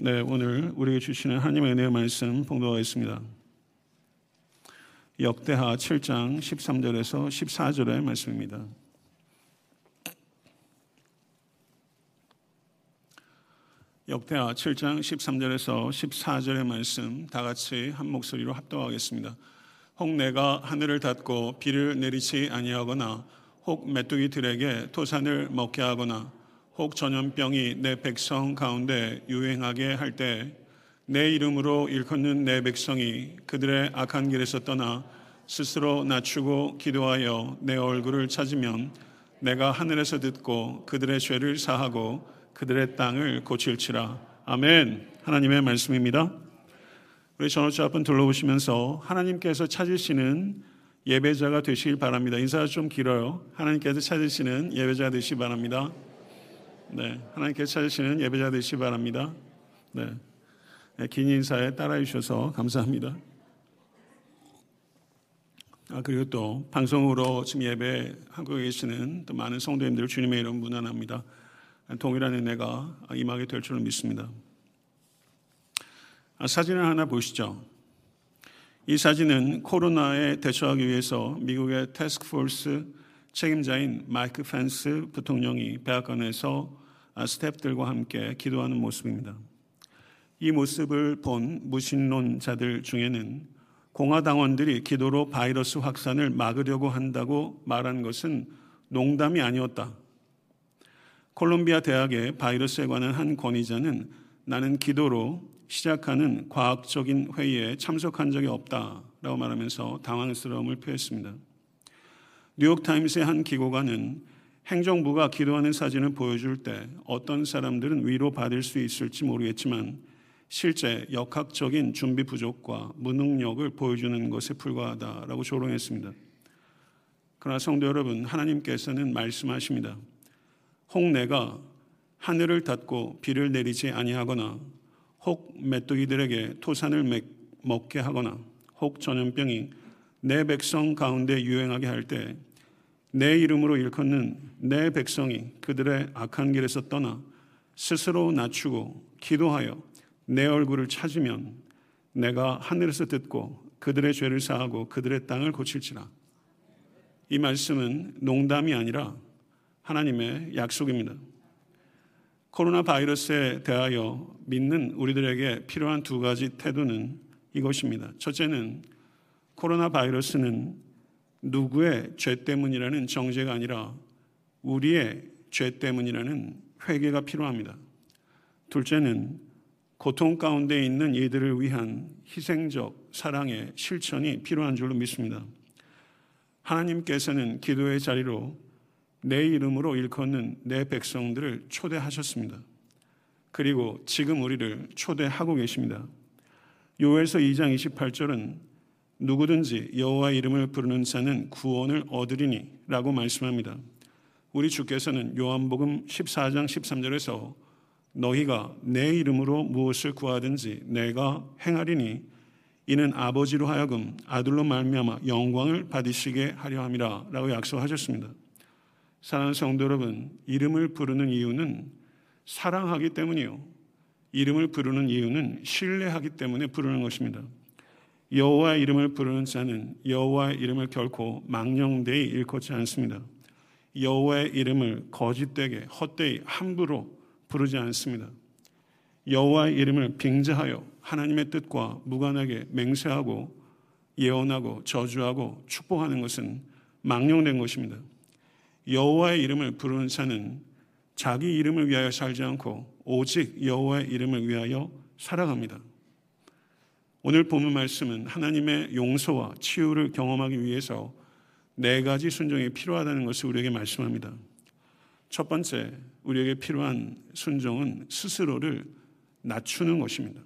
네, 오늘 우리에게 주시는 하나님의 은혜의 말씀 봉독하겠습니다. 역대하 7장 13절에서 14절의 말씀입니다. 역대하 7장 13절에서 14절의 말씀 다 같이 한 목소리로 합독하겠습니다. 혹 내가 하늘을 닫고 비를 내리지 아니하거나 혹 메뚜기들에게 토산을 먹게 하거나 혹 전염병이 내 백성 가운데 유행하게 할 때 내 이름으로 일컫는 내 백성이 그들의 악한 길에서 떠나 스스로 낮추고 기도하여 내 얼굴을 찾으면 내가 하늘에서 듣고 그들의 죄를 사하고 그들의 땅을 고칠지라. 아멘. 하나님의 말씀입니다. 우리 전호주 앞은 둘러보시면서 하나님께서 찾으시는 예배자가 되시길 바랍니다. 인사가 좀 길어요. 하나님께서 찾으시는 예배자가 되시기 바랍니다. 네, 하나님께서 찾으시는 예배자 되시기 바랍니다. 네, 네 긴 인사에 따라해 주셔서 감사합니다. 아, 그리고 또 방송으로 지금 예배하고 계시는 또 많은 성도님들 주님의 이름 문안합니다. 동일한 은혜가 임하게 될 줄을 믿습니다. 아, 사진을 하나 보시죠. 이 사진은 코로나에 대처하기 위해서 미국의 테스크포스 책임자인 마이크 펜스 부통령이 백악관에서 스탭들과 함께 기도하는 모습입니다. 이 모습을 본 무신론자들 중에는 공화당원들이 기도로 바이러스 확산을 막으려고 한다고 말한 것은 농담이 아니었다. 콜롬비아 대학의 바이러스에 관한 한 권위자는 나는 기도로 시작하는 과학적인 회의에 참석한 적이 없다 라고 말하면서 당황스러움을 표했습니다. 뉴욕타임스의 한 기고가는 행정부가 기도하는 사진을 보여줄 때 어떤 사람들은 위로받을 수 있을지 모르겠지만 실제 역학적인 준비 부족과 무능력을 보여주는 것에 불과하다라고 조롱했습니다. 그러나 성도 여러분, 하나님께서는 말씀하십니다. 혹 내가 하늘을 닫고 비를 내리지 아니하거나 혹 메뚜기들에게 토산을 먹게 하거나 혹 전염병이 내 백성 가운데 유행하게 할 때 내 이름으로 일컫는 내 백성이 그들의 악한 길에서 떠나 스스로 낮추고 기도하여 내 얼굴을 찾으면 내가 하늘에서 듣고 그들의 죄를 사하고 그들의 땅을 고칠지라. 이 말씀은 농담이 아니라 하나님의 약속입니다. 코로나 바이러스에 대하여 믿는 우리들에게 필요한 두 가지 태도는 이것입니다. 첫째는 코로나 바이러스는 누구의 죄 때문이라는 정죄가 아니라 우리의 죄 때문이라는 회개가 필요합니다. 둘째는 고통 가운데 있는 이들을 위한 희생적 사랑의 실천이 필요한 줄로 믿습니다. 하나님께서는 기도의 자리로 내 이름으로 일컫는 내 백성들을 초대하셨습니다. 그리고 지금 우리를 초대하고 계십니다. 요에서 2장 28절은 누구든지 여호와 이름을 부르는 자는 구원을 얻으리니라고 말씀합니다. 우리 주께서는 요한복음 14장 13절에서 너희가 내 이름으로 무엇을 구하든지 내가 행하리니 이는 아버지로 하여금 아들로 말미암아 영광을 받으시게 하려 함이라라고 약속하셨습니다. 사랑하는 성도 여러분, 이름을 부르는 이유는 사랑하기 때문이요. 이름을 부르는 이유는 신뢰하기 때문에 부르는 것입니다. 여호와의 이름을 부르는 자는 여호와의 이름을 결코 망령되이 일컫지 않습니다. 여호와의 이름을 거짓되게 헛되이 함부로 부르지 않습니다. 여호와의 이름을 빙자하여 하나님의 뜻과 무관하게 맹세하고 예언하고 저주하고 축복하는 것은 망령된 것입니다. 여호와의 이름을 부르는 자는 자기 이름을 위하여 살지 않고 오직 여호와의 이름을 위하여 살아갑니다. 오늘 본문 말씀은 하나님의 용서와 치유를 경험하기 위해서 네 가지 순종이 필요하다는 것을 우리에게 말씀합니다. 첫 번째, 우리에게 필요한 순종은 스스로를 낮추는 것입니다.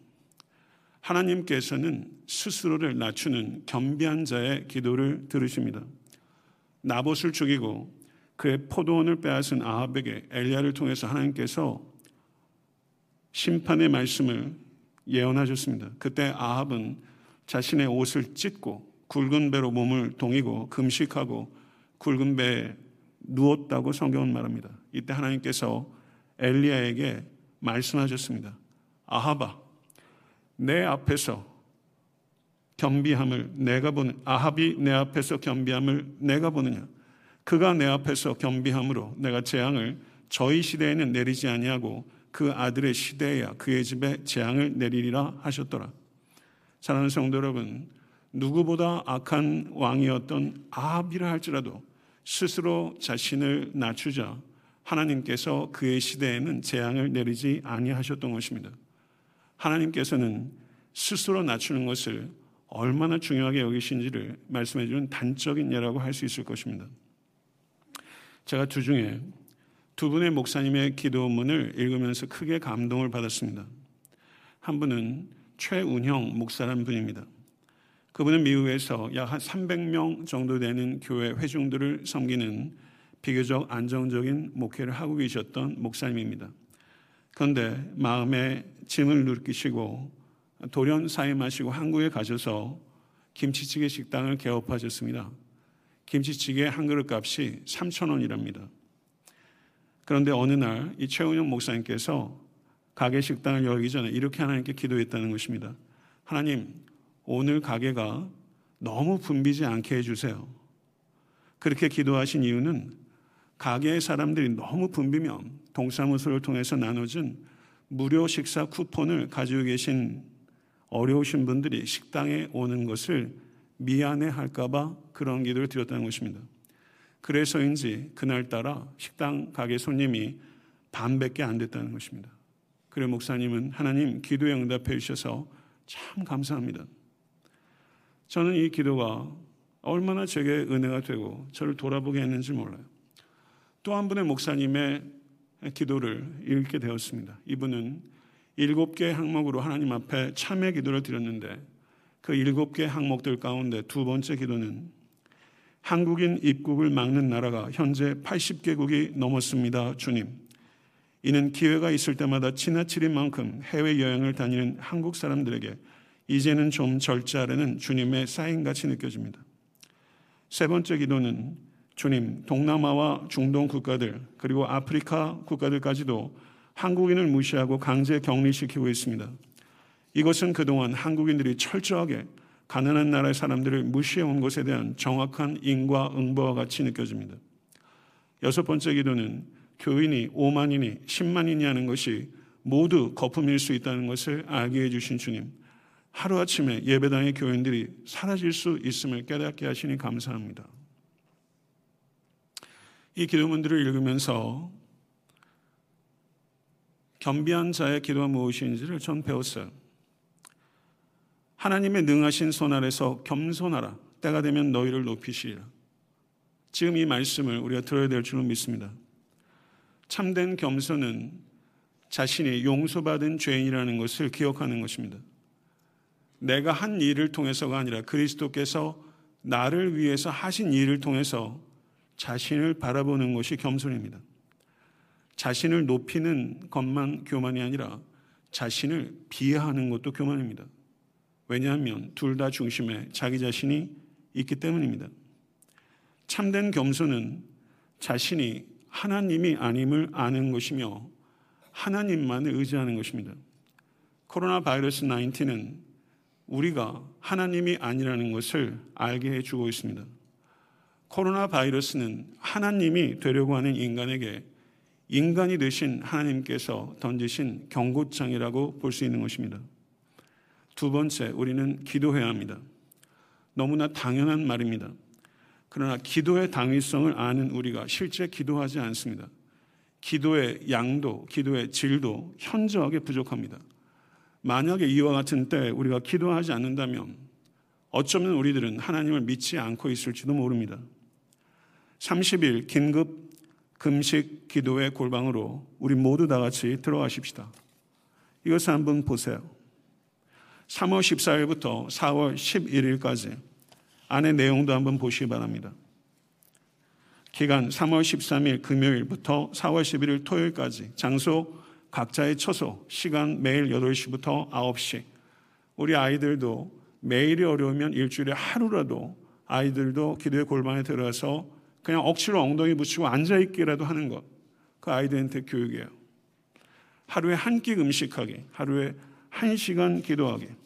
하나님께서는 스스로를 낮추는 겸비한 자의 기도를 들으십니다. 나봇을 죽이고 그의 포도원을 빼앗은 아합에게 엘리야를 통해서 하나님께서 심판의 말씀을 예언하셨습니다. 그때 아합은 자신의 옷을 찢고 굵은 배로 몸을 동이고 금식하고 굵은 배에 누웠다고 성경은 말합니다. 이때 하나님께서 엘리야에게 말씀하셨습니다. 아하바 내 앞에서 겸비함을 내가 보는 아합이 내 앞에서 겸비함을 내가 보느냐 그가 내 앞에서 겸비함으로 내가 재앙을 저희 시대에는 내리지 아니하고 그 아들의 시대에야 그의 집에 재앙을 내리리라 하셨더라. 사랑하는 성도 여러분, 누구보다 악한 왕이었던 아합이라 할지라도 스스로 자신을 낮추자 하나님께서 그의 시대에는 재앙을 내리지 아니하셨던 것입니다. 하나님께서는 스스로 낮추는 것을 얼마나 중요하게 여기신지를 말씀해 주는 단적인 예라고 할 수 있을 것입니다. 제가 두 중에 두 분의 목사님의 기도문을 읽으면서 크게 감동을 받았습니다. 한 분은 최운형 목사라는 분입니다. 그분은 미국에서 약 한 300명 정도 되는 교회 회중들을 섬기는 비교적 안정적인 목회를 하고 계셨던 목사님입니다. 그런데 마음에 짐을 느끼시고 돌연 사임하시고 한국에 가셔서 김치찌개 식당을 개업하셨습니다. 김치찌개 한 그릇 값이 3천 원이랍니다. 그런데 어느 날 이 최은영 목사님께서 가게 식당을 열기 전에 이렇게 하나님께 기도했다는 것입니다. 하나님, 오늘 가게가 너무 붐비지 않게 해주세요. 그렇게 기도하신 이유는 가게의 사람들이 너무 붐비면 동사무소를 통해서 나눠준 무료 식사 쿠폰을 가지고 계신 어려우신 분들이 식당에 오는 것을 미안해 할까봐 그런 기도를 드렸다는 것입니다. 그래서인지 그날따라 식당 가게 손님이 반밖에 안 됐다는 것입니다. 그래 목사님은 하나님 기도에 응답해 주셔서 참 감사합니다. 저는 이 기도가 얼마나 제게 은혜가 되고 저를 돌아보게 했는지 몰라요. 또 한 분의 목사님의 기도를 읽게 되었습니다. 이분은 일곱 개 항목으로 하나님 앞에 참회 기도를 드렸는데 그 일곱 개 항목들 가운데 두 번째 기도는 한국인 입국을 막는 나라가 현재 80개국이 넘었습니다. 주님. 이는 기회가 있을 때마다 지나치린 만큼 해외여행을 다니는 한국 사람들에게 이제는 좀 절제하려는 주님의 사인같이 느껴집니다. 세 번째 기도는 주님, 동남아와 중동 국가들, 그리고 아프리카 국가들까지도 한국인을 무시하고 강제 격리시키고 있습니다. 이것은 그동안 한국인들이 철저하게 가난한 나라의 사람들을 무시해 온 것에 대한 정확한 인과 응보와 같이 느껴집니다. 여섯 번째 기도는 교인이 5만이니 10만이니 하는 것이 모두 거품일 수 있다는 것을 알게 해주신 주님. 하루아침에 예배당의 교인들이 사라질 수 있음을 깨닫게 하시니 감사합니다. 이 기도문들을 읽으면서 겸비한 자의 기도가 무엇인지를 전 배웠어요. 하나님의 능하신 손 아래서 겸손하라. 때가 되면 너희를 높이시리라. 지금 이 말씀을 우리가 들어야 될 줄로 믿습니다. 참된 겸손은 자신이 용서받은 죄인이라는 것을 기억하는 것입니다. 내가 한 일을 통해서가 아니라 그리스도께서 나를 위해서 하신 일을 통해서 자신을 바라보는 것이 겸손입니다. 자신을 높이는 것만 교만이 아니라 자신을 비하하는 것도 교만입니다. 왜냐하면 둘 다 중심에 자기 자신이 있기 때문입니다. 참된 겸손은 자신이 하나님이 아님을 아는 것이며 하나님만을 의지하는 것입니다. 코로나 바이러스 19은 우리가 하나님이 아니라는 것을 알게 해주고 있습니다. 코로나 바이러스는 하나님이 되려고 하는 인간에게 인간이 되신 하나님께서 던지신 경고장이라고 볼 수 있는 것입니다. 두 번째, 우리는 기도해야 합니다. 너무나 당연한 말입니다. 그러나 기도의 당위성을 아는 우리가 실제 기도하지 않습니다. 기도의 양도, 기도의 질도 현저하게 부족합니다. 만약에 이와 같은 때 우리가 기도하지 않는다면 어쩌면 우리들은 하나님을 믿지 않고 있을지도 모릅니다. 30일 긴급 금식 기도의 골방으로 우리 모두 다 같이 들어가십시다. 이것을 한번 보세요. 3월 14일부터 4월 11일까지 안에 내용도 한번 보시기 바랍니다. 기간 3월 13일 금요일부터 4월 11일 토요일까지 장소 각자의 처소 시간 매일 8시부터 9시 우리 아이들도 매일이 어려우면 일주일에 하루라도 아이들도 기도의 골반에 들어서 그냥 억지로 엉덩이 붙이고 앉아있기라도 하는 것. 그 아이들한테 교육이에요. 하루에 한 끼 음식하기, 하루에 한 시간 기도하기.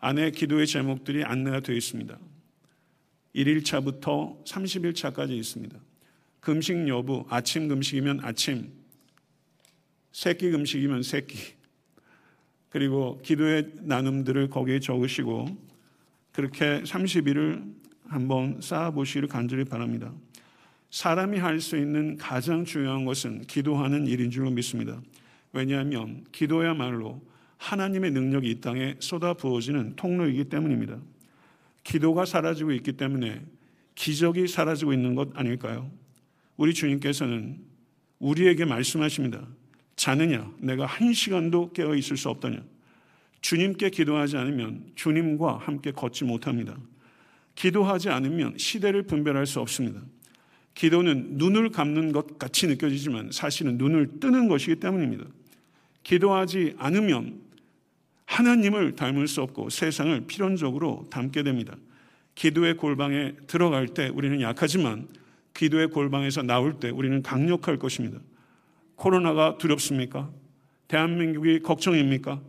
안에 기도의 제목들이 안내가 되어 있습니다. 1일차부터 30일차까지 있습니다. 금식 여부, 아침 금식이면 아침, 새끼 금식이면 새끼, 그리고 기도의 나눔들을 거기에 적으시고 그렇게 30일을 한번 쌓아보시기를 간절히 바랍니다. 사람이 할 수 있는 가장 중요한 것은 기도하는 일인 줄로 믿습니다. 왜냐하면 기도야말로 하나님의 능력이 이 땅에 쏟아 부어지는 통로이기 때문입니다. 기도가 사라지고 있기 때문에 기적이 사라지고 있는 것 아닐까요? 우리 주님께서는 우리에게 말씀하십니다. 자느냐? 내가 한 시간도 깨어 있을 수 없더냐? 주님께 기도하지 않으면 주님과 함께 걷지 못합니다. 기도하지 않으면 시대를 분별할 수 없습니다. 기도는 눈을 감는 것 같이 느껴지지만 사실은 눈을 뜨는 것이기 때문입니다. 기도하지 않으면 하나님을 닮을 수 없고 세상을 필연적으로 닮게 됩니다. 기도의 골방에 들어갈 때 우리는 약하지만 기도의 골방에서 나올 때 우리는 강력할 것입니다. 코로나가 두렵습니까? 대한민국이 걱정입니까?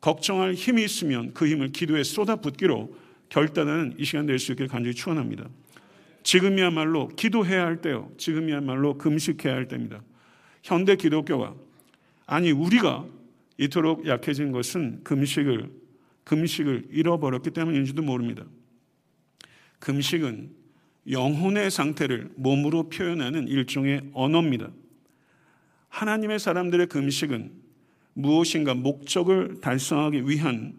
걱정할 힘이 있으면 그 힘을 기도에 쏟아붓기로 결단하는 이 시간 될 수 있기를 간절히 축원합니다. 지금이야말로 기도해야 할 때요. 지금이야말로 금식해야 할 때입니다. 현대 기독교가 아니 우리가 이토록 약해진 것은 금식을 금식을 잃어버렸기 때문인지도 모릅니다. 금식은 영혼의 상태를 몸으로 표현하는 일종의 언어입니다. 하나님의 사람들의 금식은 무엇인가 목적을 달성하기 위한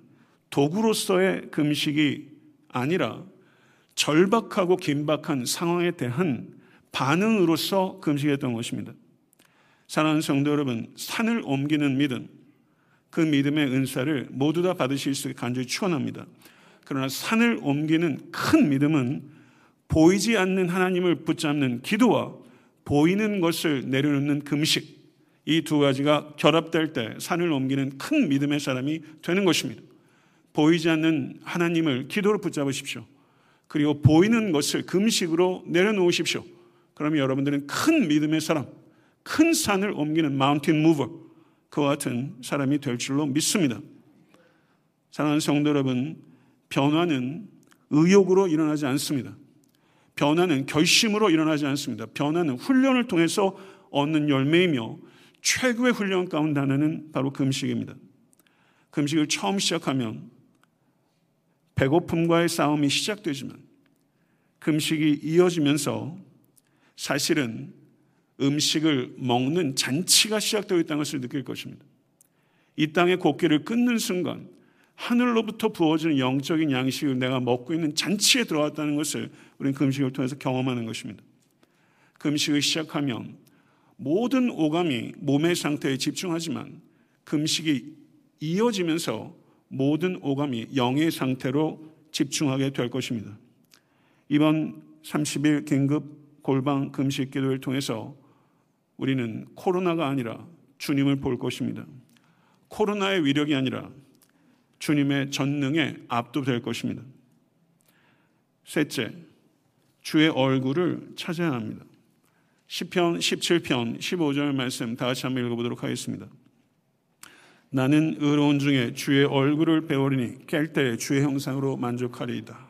도구로서의 금식이 아니라 절박하고 긴박한 상황에 대한 반응으로서 금식했던 것입니다. 사랑하는 성도 여러분, 산을 옮기는 믿음, 그 믿음의 은사를 모두 다 받으실 수 있게 간절히 축원합니다. 그러나 산을 옮기는 큰 믿음은 보이지 않는 하나님을 붙잡는 기도와 보이는 것을 내려놓는 금식 이 두 가지가 결합될 때 산을 옮기는 큰 믿음의 사람이 되는 것입니다. 보이지 않는 하나님을 기도로 붙잡으십시오. 그리고 보이는 것을 금식으로 내려놓으십시오. 그러면 여러분들은 큰 믿음의 사람, 큰 산을 옮기는 마운틴 무버, 그와 같은 사람이 될 줄로 믿습니다. 사랑하는 성도 여러분, 변화는 의욕으로 일어나지 않습니다. 변화는 결심으로 일어나지 않습니다. 변화는 훈련을 통해서 얻는 열매이며 최고의 훈련 가운데 하나는 바로 금식입니다. 금식을 처음 시작하면 배고픔과의 싸움이 시작되지만 금식이 이어지면서 사실은 음식을 먹는 잔치가 시작되어 있다는 것을 느낄 것입니다. 이 땅의 곡기를 끊는 순간 하늘로부터 부어지는 영적인 양식을 내가 먹고 있는 잔치에 들어왔다는 것을 우리는 금식을 통해서 경험하는 것입니다. 금식을 시작하면 모든 오감이 몸의 상태에 집중하지만 금식이 이어지면서 모든 오감이 영의 상태로 집중하게 될 것입니다. 이번 30일 긴급 골방 금식 기도를 통해서 우리는 코로나가 아니라 주님을 볼 것입니다. 코로나의 위력이 아니라 주님의 전능에 압도될 것입니다. 셋째, 주의 얼굴을 찾아야 합니다. 10편, 17편, 15절 말씀 다 같이 한번 읽어보도록 하겠습니다. 나는 의로운 중에 주의 얼굴을 배우리니 깰 때 주의 형상으로 만족하리이다.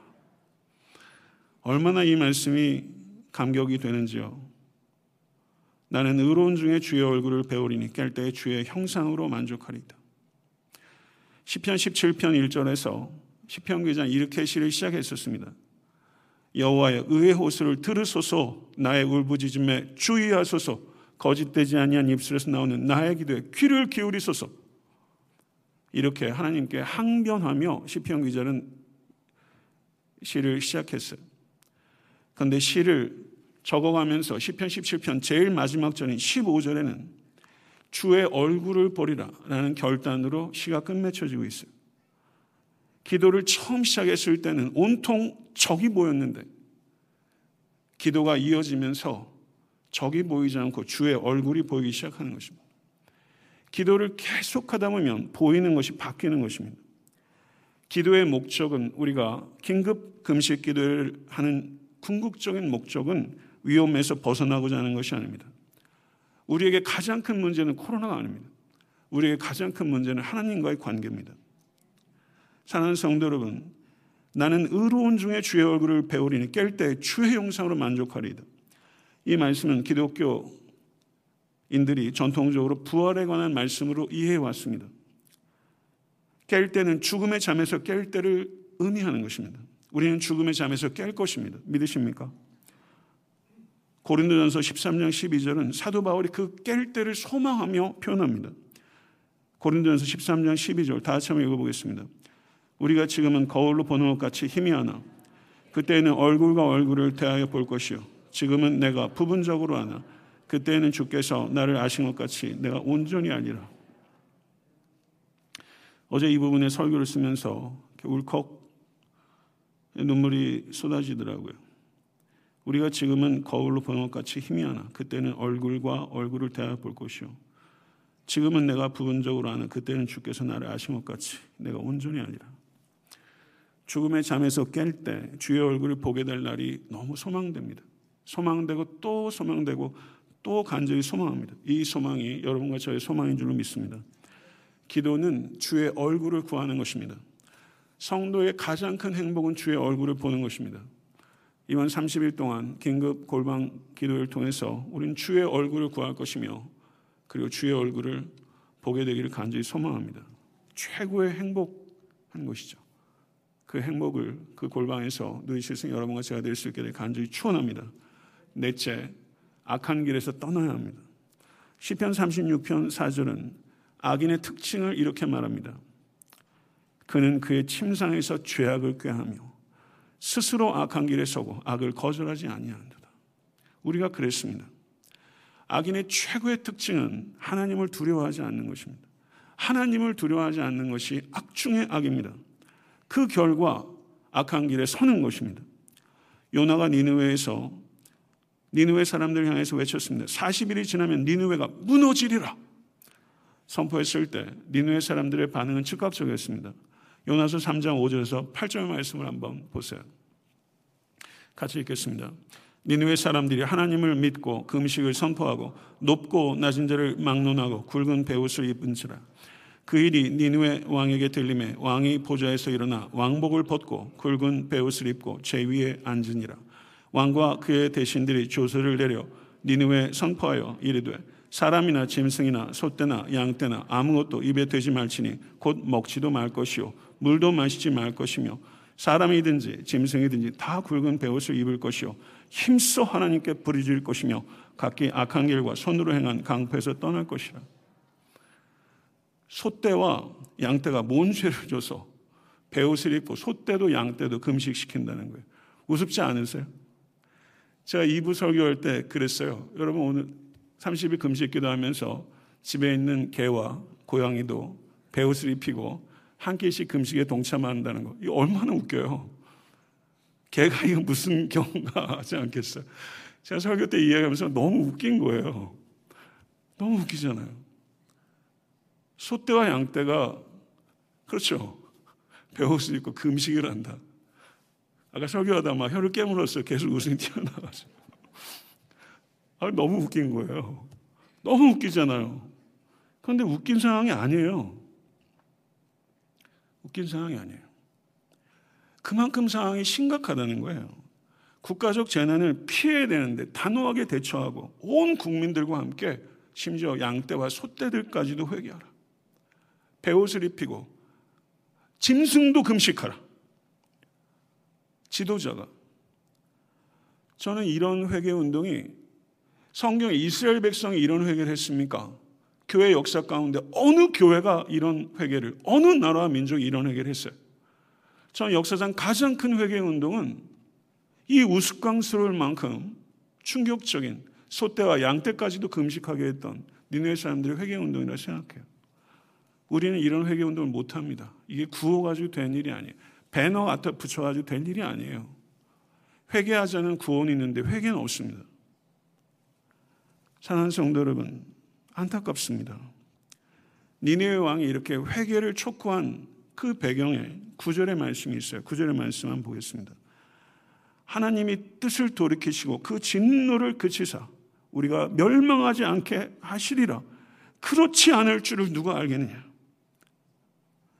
얼마나 이 말씀이 감격이 되는지요. 나는 의로운 중에 주의 얼굴을 배우리니 깰 때에 주의 형상으로 만족하리다. 시편 17편 1절에서 시편 기자 이렇게 시를 시작했었습니다. 여호와의 의의 호소를 들으소서 나의 울부짖음에 주의하소서 거짓되지 아니한 입술에서 나오는 나의 기도에 귀를 기울이소서 이렇게 하나님께 항변하며 시편 기자는 시를 시작했어요. 그런데 시를 적어가면서 10편 17편 제일 마지막 절인 15절에는 주의 얼굴을 보리라 라는 결단으로 시가 끝맺혀지고 있어요. 기도를 처음 시작했을 때는 온통 적이 보였는데 기도가 이어지면서 적이 보이지 않고 주의 얼굴이 보이기 시작하는 것입니다. 기도를 계속하다 보면 보이는 것이 바뀌는 것입니다. 기도의 목적은 우리가 긴급 금식 기도를 하는 궁극적인 목적은 위험에서 벗어나고자 하는 것이 아닙니다. 우리에게 가장 큰 문제는 코로나가 아닙니다. 우리의 가장 큰 문제는 하나님과의 관계입니다. 사랑하는 성도 여러분, 나는 의로운 중에 주의 얼굴을 배우리니 깰 때 주의 영상으로 만족하리이다. 이 말씀은 기독교인들이 전통적으로 부활에 관한 말씀으로 이해해 왔습니다. 깰 때는 죽음의 잠에서 깰 때를 의미하는 것입니다. 우리는 죽음의 잠에서 깰 것입니다. 믿으십니까? 고린도전서 13장 12절은 사도 바울이 그 깰 때를 소망하며 표현합니다. 고린도전서 13장 12절 다 같이 한번 읽어보겠습니다. 우리가 지금은 거울로 보는 것 같이 힘이 하나 그때에는 얼굴과 얼굴을 대하여 볼 것이요 지금은 내가 부분적으로 하나 그때에는 주께서 나를 아신 것 같이 내가 온전히 아니라 어제 이 부분에 설교를 쓰면서 울컥 눈물이 쏟아지더라고요. 우리가 지금은 거울로 보는 것 같이 힘이 하나 그때는 얼굴과 얼굴을 대하여 볼 것이요 지금은 내가 부분적으로 아는 그때는 주께서 나를 아신 것 같이 내가 온전히 아니라 죽음의 잠에서 깰 때 주의 얼굴을 보게 될 날이 너무 소망됩니다. 소망되고 또 소망되고 또 간절히 소망합니다. 이 소망이 여러분과 저의 소망인 줄로 믿습니다. 기도는 주의 얼굴을 구하는 것입니다. 성도의 가장 큰 행복은 주의 얼굴을 보는 것입니다. 이번 30일 동안 긴급 골방 기도를 통해서 우리는 주의 얼굴을 구할 것이며 그리고 주의 얼굴을 보게 되기를 간절히 소망합니다. 최고의 행복한 것이죠. 그 행복을 그 골방에서 누리실 수 여러분과 제가 될 수 있게 되 간절히 축원합니다. 넷째, 악한 길에서 떠나야 합니다. 시편 36편 4절은 악인의 특징을 이렇게 말합니다. 그는 그의 침상에서 죄악을 꾀하며 스스로 악한 길에 서고 악을 거절하지 아니하는다. 우리가 그랬습니다. 악인의 최고의 특징은 하나님을 두려워하지 않는 것입니다. 하나님을 두려워하지 않는 것이 악 중의 악입니다. 그 결과 악한 길에 서는 것입니다. 요나가 니느웨에서 니느웨 사람들 향해서 외쳤습니다. 40일이 지나면 니느웨가 무너지리라. 선포했을 때 니느웨 사람들의 반응은 즉각적이었습니다. 요나서 3장 5절에서 8절의 말씀을 한번 보세요. 같이 읽겠습니다. 니느웨 사람들이 하나님을 믿고 금식을 선포하고 높고 낮은 자를 막론하고 굵은 베옷을 입은지라 그 일이 니누의 왕에게 들림에 왕이 보좌에서 일어나 왕복을 벗고 굵은 베옷을 입고 제 위에 앉으니라. 왕과 그의 대신들이 조서를 내려 니누에 선포하여 이르되 사람이나 짐승이나 소떼나 양떼나 아무것도 입에 되지 말지니 곧 먹지도 말 것이요 물도 마시지 말 것이며 사람이든지 짐승이든지 다 굵은 베옷을 입을 것이요 힘써 하나님께 부르질 것이며 각기 악한 길과 손으로 행한 강포에서 떠날 것이라. 소떼와 양떼가 뭔 죄를 줘서 배옷을 입고 소떼도 양떼도 금식시킨다는 거예요. 우습지 않으세요? 제가 2부 설교할 때 그랬어요. 여러분 오늘 30일 금식 기도 하면서 집에 있는 개와 고양이도 배옷을 입히고 한 개씩 금식에 동참한다는 거. 이거 얼마나 웃겨요. 개가 이거 무슨 경우가 하지 않겠어요. 제가 설교 때 이야기하면서 너무 웃긴 거예요. 너무 웃기잖아요. 소떼와 양떼가 그렇죠. 배옷을 입고 금식을 한다. 아까 설교하다 막 혀를 깨물었어요. 계속 웃음이 튀어나와서. 아, 너무 웃긴 거예요. 너무 웃기잖아요. 그런데 웃긴 상황이 아니에요. 웃긴 상황이 아니에요. 그만큼 상황이 심각하다는 거예요. 국가적 재난을 피해야 되는데 단호하게 대처하고 온 국민들과 함께 심지어 양떼와 소떼들까지도 회개하라. 배옷을 입히고 짐승도 금식하라. 지도자가 저는 이런 회개 운동이 성경에 이스라엘 백성이 이런 회개를 했습니까? 교회 역사 가운데 어느 교회가 이런 회개를 어느 나라 민족이 이런 회개를 했어요? 저는 역사상 가장 큰 회개 운동은 이 우스꽝스러울 만큼 충격적인 소떼와 양떼까지도 금식하게 했던 니네 사람들의 회개 운동이라 생각해요. 우리는 이런 회개 운동을 못 합니다. 이게 구호 가지고 된 일이 아니에요. 배너 갖다 붙여 가지고 될 일이 아니에요. 회개하자는 구원이 있는데 회개는 없습니다. 사랑하는 성도 여러분, 안타깝습니다. 니네의 왕이 이렇게 회개를 촉구한 그 배경에 구절의 말씀이 있어요. 구절의 말씀 한번 보겠습니다. 하나님이 뜻을 돌이키시고 그 진노를 그치사 우리가 멸망하지 않게 하시리라. 그렇지 않을 줄을 누가 알겠느냐?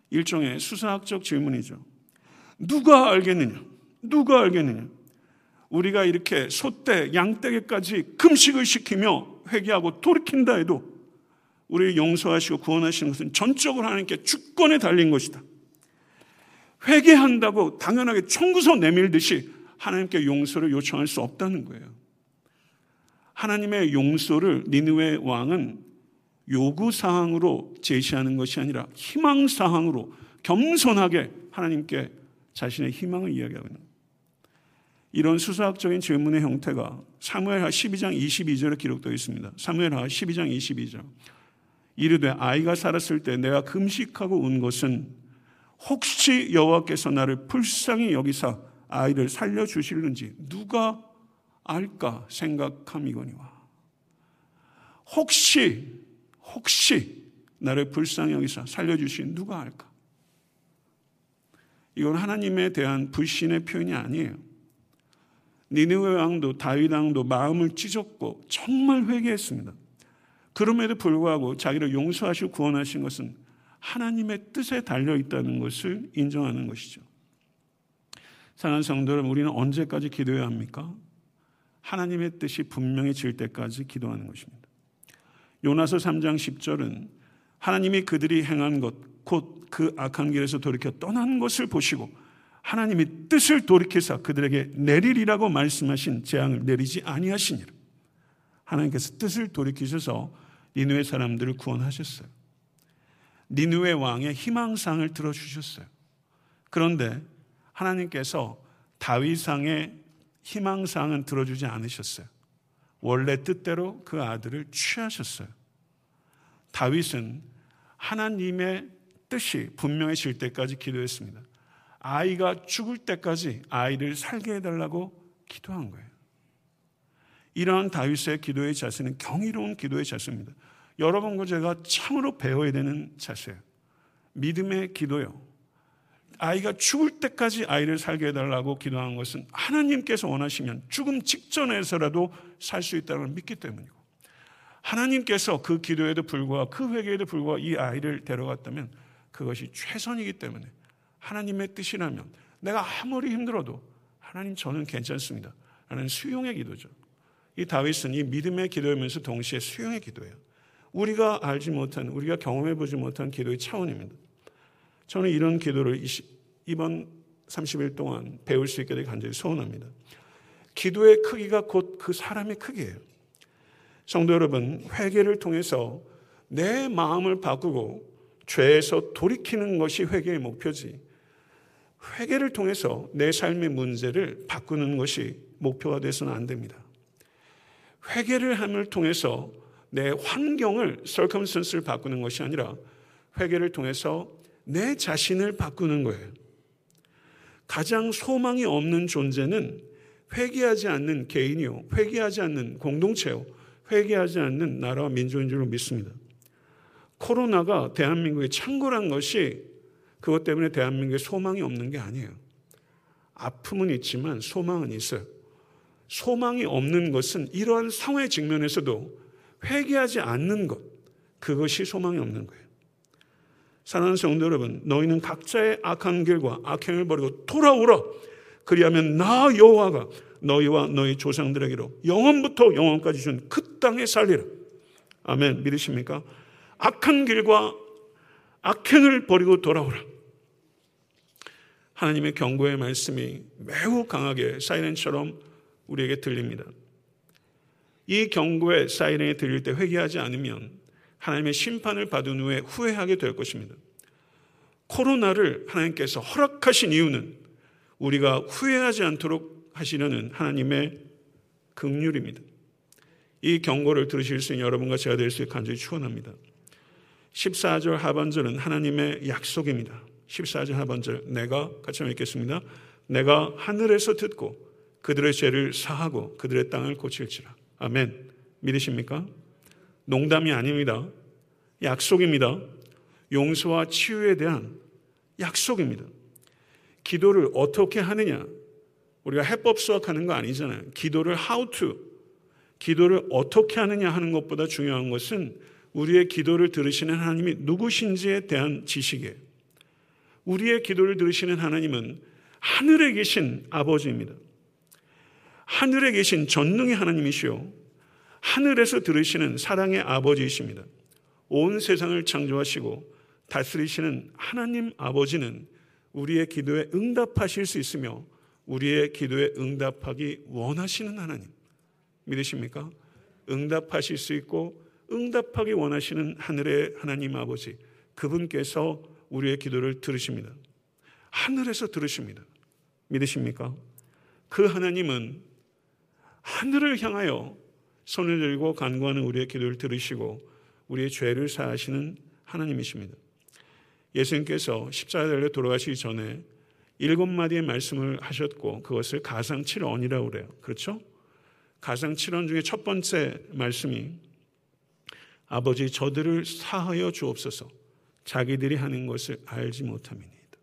일종의 수사학적 질문이죠. 누가 알겠느냐? 누가 알겠느냐? 우리가 이렇게 소떼, 양떼게까지 금식을 시키며 회개하고 돌이킨다 해도 우리를 용서하시고 구원하시는 것은 전적으로 하나님께 주권에 달린 것이다. 회개한다고 당연하게 청구서 내밀듯이 하나님께 용서를 요청할 수 없다는 거예요. 하나님의 용서를 니느웨 왕은 요구 사항으로 제시하는 것이 아니라 희망 사항으로 겸손하게 하나님께 자신의 희망을 이야기하고 있는. 이런 수사학적인 질문의 형태가 사무엘하 12장 22절에 기록되어 있습니다. 사무엘하 12장 22절. 이르되 아이가 살았을 때 내가 금식하고 온 것은 혹시 여호와께서 나를 불쌍히 여기사 아이를 살려 주실는지 누가 알까 생각함이거니와. 혹시 혹시 나를 불쌍히 여기사 살려 주신 누가 알까? 이건 하나님에 대한 불신의 표현이 아니에요. 니느웨 왕도 다윗 왕도 마음을 찢었고 정말 회개했습니다. 그럼에도 불구하고 자기를 용서하시고 구원하신 것은 하나님의 뜻에 달려 있다는 것을 인정하는 것이죠. 사랑하는 성도 여러분, 우리는 언제까지 기도해야 합니까? 하나님의 뜻이 분명히 질 때까지 기도하는 것입니다. 요나서 3장 10절은 하나님이 그들이 행한 것, 곧 그 악한 길에서 돌이켜 떠난 것을 보시고 하나님이 뜻을 돌이켜서 그들에게 내리리라고 말씀하신 재앙을 내리지 아니하시니라. 하나님께서 뜻을 돌이키셔서 니누의 사람들을 구원하셨어요. 니누의 왕의 희망상을 들어주셨어요. 그런데 하나님께서 다윗상의 희망상은 들어주지 않으셨어요. 원래 뜻대로 그 아들을 취하셨어요. 다윗은 하나님의 뜻이 분명해질 때까지 기도했습니다. 아이가 죽을 때까지 아이를 살게 해달라고 기도한 거예요. 이러한 다윗의 기도의 자세는 경이로운 기도의 자세입니다. 여러분과 제가 참으로 배워야 되는 자세예요. 믿음의 기도요. 아이가 죽을 때까지 아이를 살게 해달라고 기도한 것은 하나님께서 원하시면 죽음 직전에서라도 살 수 있다는 걸 믿기 때문이고 하나님께서 그 기도에도 불구하고 그 회개에도 불구하고 이 아이를 데려갔다면 그것이 최선이기 때문에 하나님의 뜻이라면 내가 아무리 힘들어도 하나님 저는 괜찮습니다. 라는 수용의 기도죠. 이 다윗은 이 믿음의 기도이면서 동시에 수용의 기도예요. 우리가 알지 못한, 우리가 경험해 보지 못한 기도의 차원입니다. 저는 이런 기도를 이번 30일 동안 배울 수 있게 되기 간절히 소원합니다. 기도의 크기가 곧 그 사람의 크기예요. 성도 여러분, 회개를 통해서 내 마음을 바꾸고 죄에서 돌이키는 것이 회개의 목표지. 회개를 통해서 내 삶의 문제를 바꾸는 것이 목표가 돼서는 안 됩니다. 회개를 함을 통해서 내 환경을 circumstance를 바꾸는 것이 아니라 회개를 통해서 내 자신을 바꾸는 거예요. 가장 소망이 없는 존재는 회개하지 않는 개인이요. 회개하지 않는 공동체요. 회개하지 않는 나라와 민족인 줄 믿습니다. 코로나가 대한민국의 창고란 것이 그것 때문에 대한민국에 소망이 없는 게 아니에요. 아픔은 있지만 소망은 있어요. 소망이 없는 것은 이러한 상황의 직면에서도 회개하지 않는 것, 그것이 소망이 없는 거예요. 사랑하는 성도 여러분, 너희는 각자의 악한 길과 악행을 버리고 돌아오라. 그리하면 나 여호와가 너희와 너희 조상들에게로 영원부터 영원까지 준 그 땅에 살리라. 아멘. 믿으십니까? 악한 길과 악행을 버리고 돌아오라. 하나님의 경고의 말씀이 매우 강하게 사이렌처럼 우리에게 들립니다. 이 경고의 사이렌이 들릴 때 회개하지 않으면 하나님의 심판을 받은 후에 후회하게 될 것입니다. 코로나를 하나님께서 허락하신 이유는 우리가 후회하지 않도록 하시려는 하나님의 긍휼입니다. 이 경고를 들으실 수 있는 여러분과 제가 될 수 있게 간절히 축원합니다. 14절 하반절은 하나님의 약속입니다. 14절 하반절 내가 같이 읽겠습니다. 내가 하늘에서 듣고 그들의 죄를 사하고 그들의 땅을 고칠지라. 아멘. 믿으십니까? 농담이 아닙니다. 약속입니다. 용서와 치유에 대한 약속입니다. 기도를 어떻게 하느냐? 우리가 해법 수학하는 거 아니잖아요. 기도를 how to, 기도를 어떻게 하느냐 하는 것보다 중요한 것은 우리의 기도를 들으시는 하나님이 누구신지에 대한 지식이에요. 우리의 기도를 들으시는 하나님은 하늘에 계신 아버지입니다. 하늘에 계신 전능의 하나님이시요. 하늘에서 들으시는 사랑의 아버지이십니다. 온 세상을 창조하시고 다스리시는 하나님 아버지는 우리의 기도에 응답하실 수 있으며 우리의 기도에 응답하기 원하시는 하나님. 믿으십니까? 응답하실 수 있고 응답하기 원하시는 하늘의 하나님 아버지. 그분께서 우리의 기도를 들으십니다. 하늘에서 들으십니다. 믿으십니까? 그 하나님은 하늘을 향하여 손을 들고 간구하는 우리의 기도를 들으시고 우리의 죄를 사하시는 하나님이십니다. 예수님께서 십자가 달려 돌아가시기 전에 일곱 마디의 말씀을 하셨고 그것을 가상 7원이라고 그래요. 그렇죠? 가상 7원 중에 첫 번째 말씀이 아버지 저들을 사하여 주옵소서 자기들이 하는 것을 알지 못함이니이다.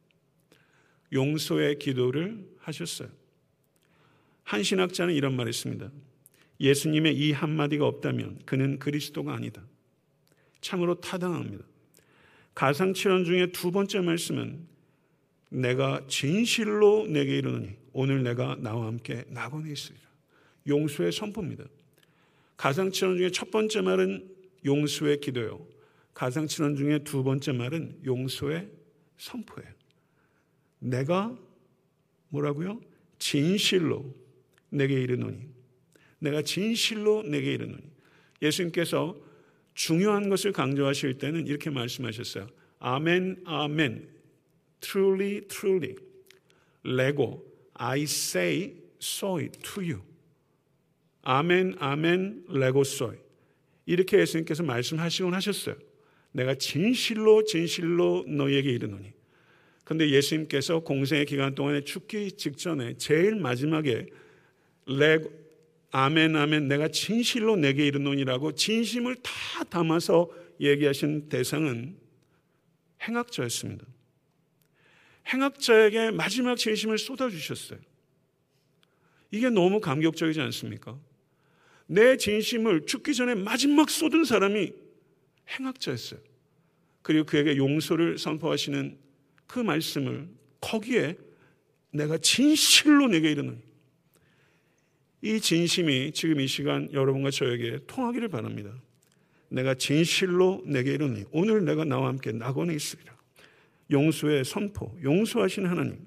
용서의 기도를 하셨어요. 한 신학자는 이런 말을 했습니다. 예수님의 이 한마디가 없다면 그는 그리스도가 아니다. 참으로 타당합니다. 가상 7원 중에 두 번째 말씀은 내가 진실로 내게 이르노니 오늘 내가 나와 함께 낙원에 있으리라. 용수의 선포입니다. 가상 7원 중에 첫 번째 말은 용수의 기도요. 가상 7원 중에 두 번째 말은 용수의 선포예요. 내가 뭐라고요? 진실로 내게 이르노니 내가 진실로 내게 이르노니 예수님께서 중요한 것을 강조하실 때는 이렇게 말씀하셨어요. 아멘, 아멘. Truly, truly. 레고, I say so to you. 아멘, 아멘, 레고 소이. 이렇게 예수님께서 말씀하시곤 하셨어요. 내가 진실로, 진실로 너에게 이르노니. 근데 예수님께서 공생의 기간 동안에 죽기 직전에 제일 마지막에 레고, 아멘 아멘 내가 진실로 내게 이르노니라고 진심을 다 담아서 얘기하신 대상은 행악자였습니다. 행악자에게 마지막 진심을 쏟아주셨어요. 이게 너무 감격적이지 않습니까? 내 진심을 죽기 전에 마지막 쏟은 사람이 행악자였어요. 그리고 그에게 용서를 선포하시는 그 말씀을 거기에 내가 진실로 내게 이르노니 이 진심이 지금 이 시간 여러분과 저에게 통하기를 바랍니다. 내가 진실로 내게 이르니 오늘 내가 나와 함께 낙원에 있으리라. 용서의 선포, 용서하시는 하나님.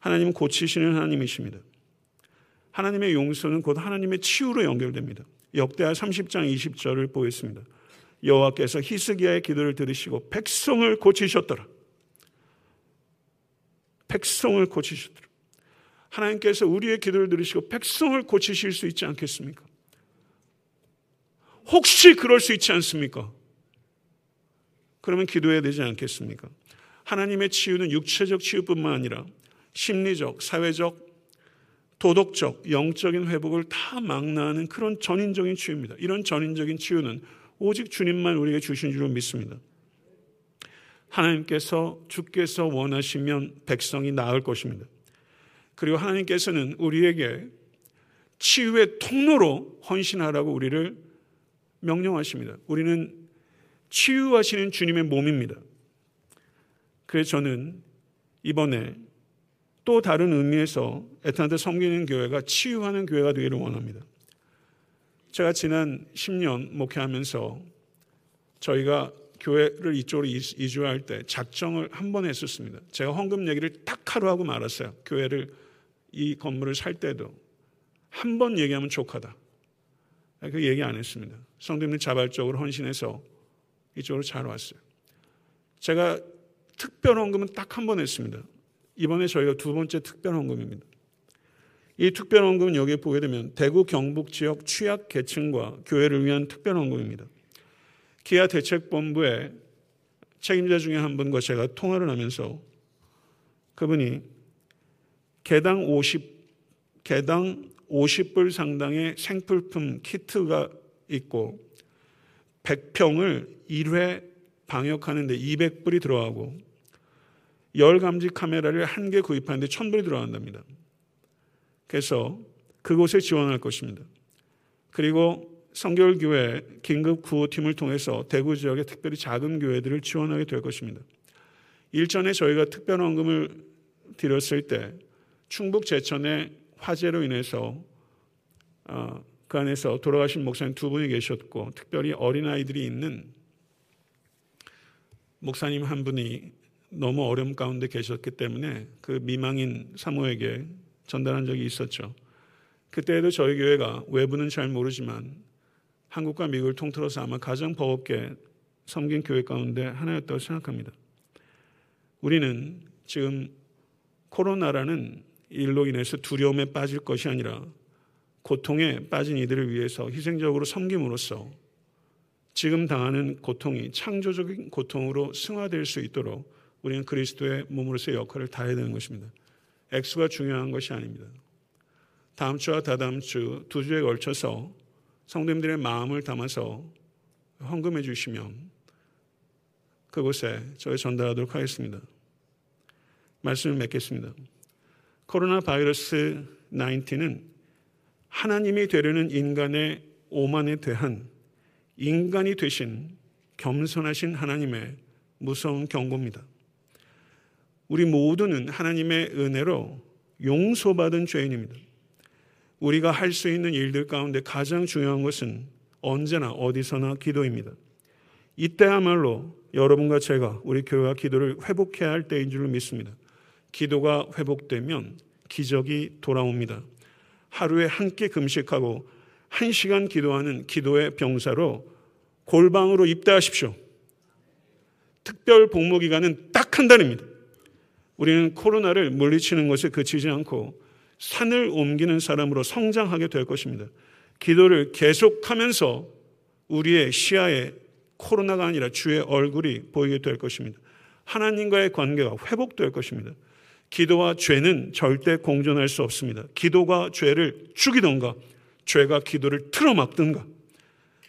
하나님은 고치시는 하나님이십니다. 하나님의 용서는 곧 하나님의 치유로 연결됩니다. 역대하 30장 20절을 보겠습니다. 여호와께서 히스기야의 기도를 들으시고 백성을 고치셨더라. 백성을 고치셨더라. 하나님께서 우리의 기도를 들으시고 백성을 고치실 수 있지 않겠습니까? 혹시 그럴 수 있지 않습니까? 그러면 기도해야 되지 않겠습니까? 하나님의 치유는 육체적 치유뿐만 아니라 심리적, 사회적, 도덕적, 영적인 회복을 다 망라하는 그런 전인적인 치유입니다. 이런 전인적인 치유는 오직 주님만 우리에게 주신 줄로 믿습니다. 하나님께서 주께서 원하시면 백성이 나을 것입니다. 그리고 하나님께서는 우리에게 치유의 통로로 헌신하라고 우리를 명령하십니다. 우리는 치유하시는 주님의 몸입니다. 그래서 저는 이번에 또 다른 의미에서 에탄한테 섬기는 교회가 치유하는 교회가 되기를 원합니다. 제가 지난 10년 목회하면서 저희가 교회를 이쪽으로 이주할 때 작정을 한 번 했었습니다. 제가 헌금 얘기를 딱 하루 하고 말았어요. 교회를 이 건물을 살 때도 한 번 얘기하면 족하다. 그 얘기 안 했습니다. 성도님들 자발적으로 헌신해서 이쪽으로 잘 왔어요. 제가 특별 헌금은 딱 한 번 했습니다. 이번에 저희가 두 번째 특별 헌금입니다. 이 특별 헌금은 여기에 보게 되면 대구 경북 지역 취약 계층과 교회를 위한 특별 헌금입니다. 기아 대책본부의 책임자 중에 한 분과 제가 통화를 하면서 그분이 개당 50 개당 50불 상당의 생필품 키트가 있고 100평을 1회 방역하는데 200불이 들어가고 열 감지 카메라를 한 개 구입하는데 1000불이 들어간답니다. 그래서 그곳에 지원할 것입니다. 그리고 성결교회 긴급 구호팀을 통해서 대구 지역의 특별히 작은 교회들을 지원하게 될 것입니다. 일전에 저희가 특별원금을 드렸을 때 충북 제천의 화재로 인해서 어, 그 안에서 돌아가신 목사님 두 분이 계셨고 특별히 어린아이들이 있는 목사님 한 분이 너무 어려움 가운데 계셨기 때문에 그 미망인 사모에게 전달한 적이 있었죠. 그때에도 저희 교회가 외부는 잘 모르지만 한국과 미국을 통틀어서 아마 가장 버겁게 섬긴 교회 가운데 하나였다고 생각합니다. 우리는 지금 코로나라는 일로 인해서 두려움에 빠질 것이 아니라 고통에 빠진 이들을 위해서 희생적으로 섬김으로써 지금 당하는 고통이 창조적인 고통으로 승화될 수 있도록 우리는 그리스도의 몸으로서의 역할을 다해야 되는 것입니다. 액수가 중요한 것이 아닙니다. 다음 주와 다다음 주 두 주에 걸쳐서 성도님들의 마음을 담아서 헌금해 주시면 그곳에 저희 전달하도록 하겠습니다. 말씀을 맺겠습니다. 코로나 바이러스 19은 하나님이 되려는 인간의 오만에 대한 인간이 되신 겸손하신 하나님의 무서운 경고입니다. 우리 모두는 하나님의 은혜로 용서받은 죄인입니다. 우리가 할 수 있는 일들 가운데 가장 중요한 것은 언제나 어디서나 기도입니다. 이때야말로 여러분과 제가 우리 교회와 기도를 회복해야 할 때인 줄 믿습니다. 기도가 회복되면 기적이 돌아옵니다. 하루에 한 끼 금식하고 한 시간 기도하는 기도의 병사로 골방으로 입대하십시오. 특별 복무 기간은 딱 한 달입니다. 우리는 코로나를 물리치는 것에 그치지 않고 산을 옮기는 사람으로 성장하게 될 것입니다. 기도를 계속하면서 우리의 시야에 코로나가 아니라 주의 얼굴이 보이게 될 것입니다. 하나님과의 관계가 회복될 것입니다. 기도와 죄는 절대 공존할 수 없습니다. 기도가 죄를 죽이던가 죄가 기도를 틀어막든가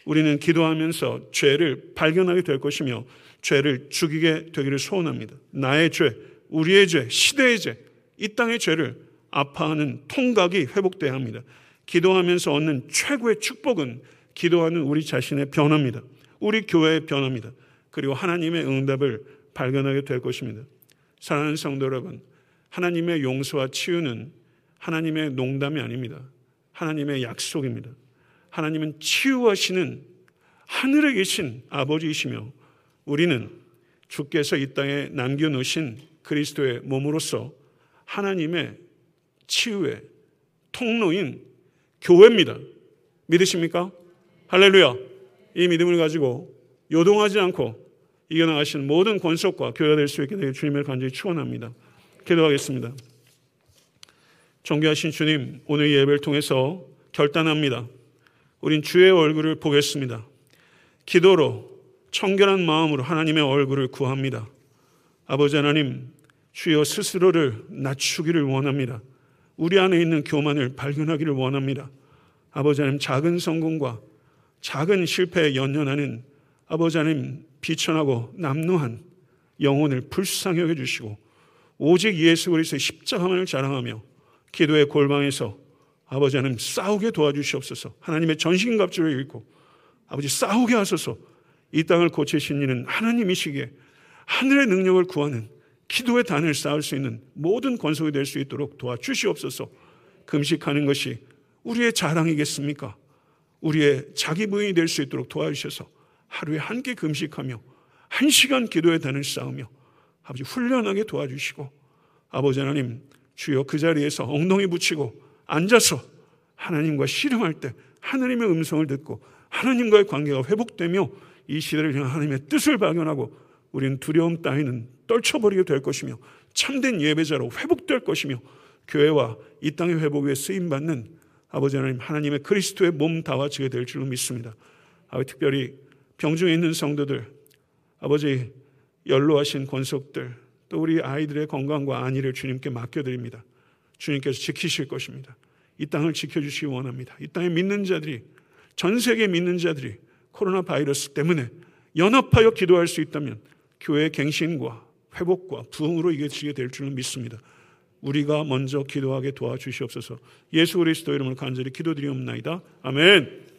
우리는 기도하면서 죄를 발견하게 될 것이며 죄를 죽이게 되기를 소원합니다. 나의 죄, 우리의 죄, 시대의 죄, 이 땅의 죄를 아파하는 통각이 회복돼야 합니다. 기도하면서 얻는 최고의 축복은 기도하는 우리 자신의 변화입니다. 우리 교회의 변화입니다. 그리고 하나님의 응답을 발견하게 될 것입니다. 사랑하는 성도 여러분, 하나님의 용서와 치유는 하나님의 농담이 아닙니다. 하나님의 약속입니다. 하나님은 치유하시는 하늘에 계신 아버지이시며 우리는 주께서 이 땅에 남겨놓으신 그리스도의 몸으로서 하나님의 치유의 통로인 교회입니다. 믿으십니까? 할렐루야. 이 믿음을 가지고 요동하지 않고 이겨나가시는 모든 권속과 교회가 될 수 있게 되길 주님을 간절히 축원합니다. 기도하겠습니다. 존귀하신 주님, 오늘 예배를 통해서 결단합니다. 우린 주의 얼굴을 보겠습니다. 기도로 청결한 마음으로 하나님의 얼굴을 구합니다. 아버지 하나님, 주여 스스로를 낮추기를 원합니다. 우리 안에 있는 교만을 발견하기를 원합니다. 아버지 하나님, 작은 성공과 작은 실패에 연연하는 아버지 하나님, 비천하고 남루한 영혼을 불쌍히 여겨주시고 오직 예수 그리스도의 십자가만을 자랑하며 기도의 골방에서 아버지 하나님 싸우게 도와주시옵소서. 하나님의 전신갑주를 읽고 아버지 싸우게 하소서. 이 땅을 고치신 이는 하나님이시기에 하늘의 능력을 구하는 기도의 단을 쌓을 수 있는 모든 권속이 될 수 있도록 도와주시옵소서. 금식하는 것이 우리의 자랑이겠습니까? 우리의 자기 부인이 될 수 있도록 도와주셔서 하루에 한 끼 금식하며 한 시간 기도의 단을 쌓으며 아버지 훈련하게 도와주시고 아버지 하나님 주여 그 자리에서 엉덩이 붙이고 앉아서 하나님과 씨름할 때 하나님의 음성을 듣고 하나님과의 관계가 회복되며 이 시대를 향한 하나님의 뜻을 발견하고 우리는 두려움 따위는 떨쳐버리게 될 것이며 참된 예배자로 회복될 것이며 교회와 이 땅의 회복 에 쓰임 받는 아버지 하나님 하나님의 그리스도의 몸 다와지게 될 줄로 믿습니다. 아버지 특별히 병중에 있는 성도들 아버지 연로하신 권속들 또 우리 아이들의 건강과 안위를 주님께 맡겨드립니다. 주님께서 지키실 것입니다. 이 땅을 지켜주시기 원합니다. 이 땅에 믿는 자들이 전 세계 믿는 자들이 코로나 바이러스 때문에 연합하여 기도할 수 있다면 교회의 갱신과 회복과 부흥으로 이겨지게 될 줄은 믿습니다. 우리가 먼저 기도하게 도와주시옵소서. 예수 그리스도 이름을 간절히 기도드리옵나이다. 아멘.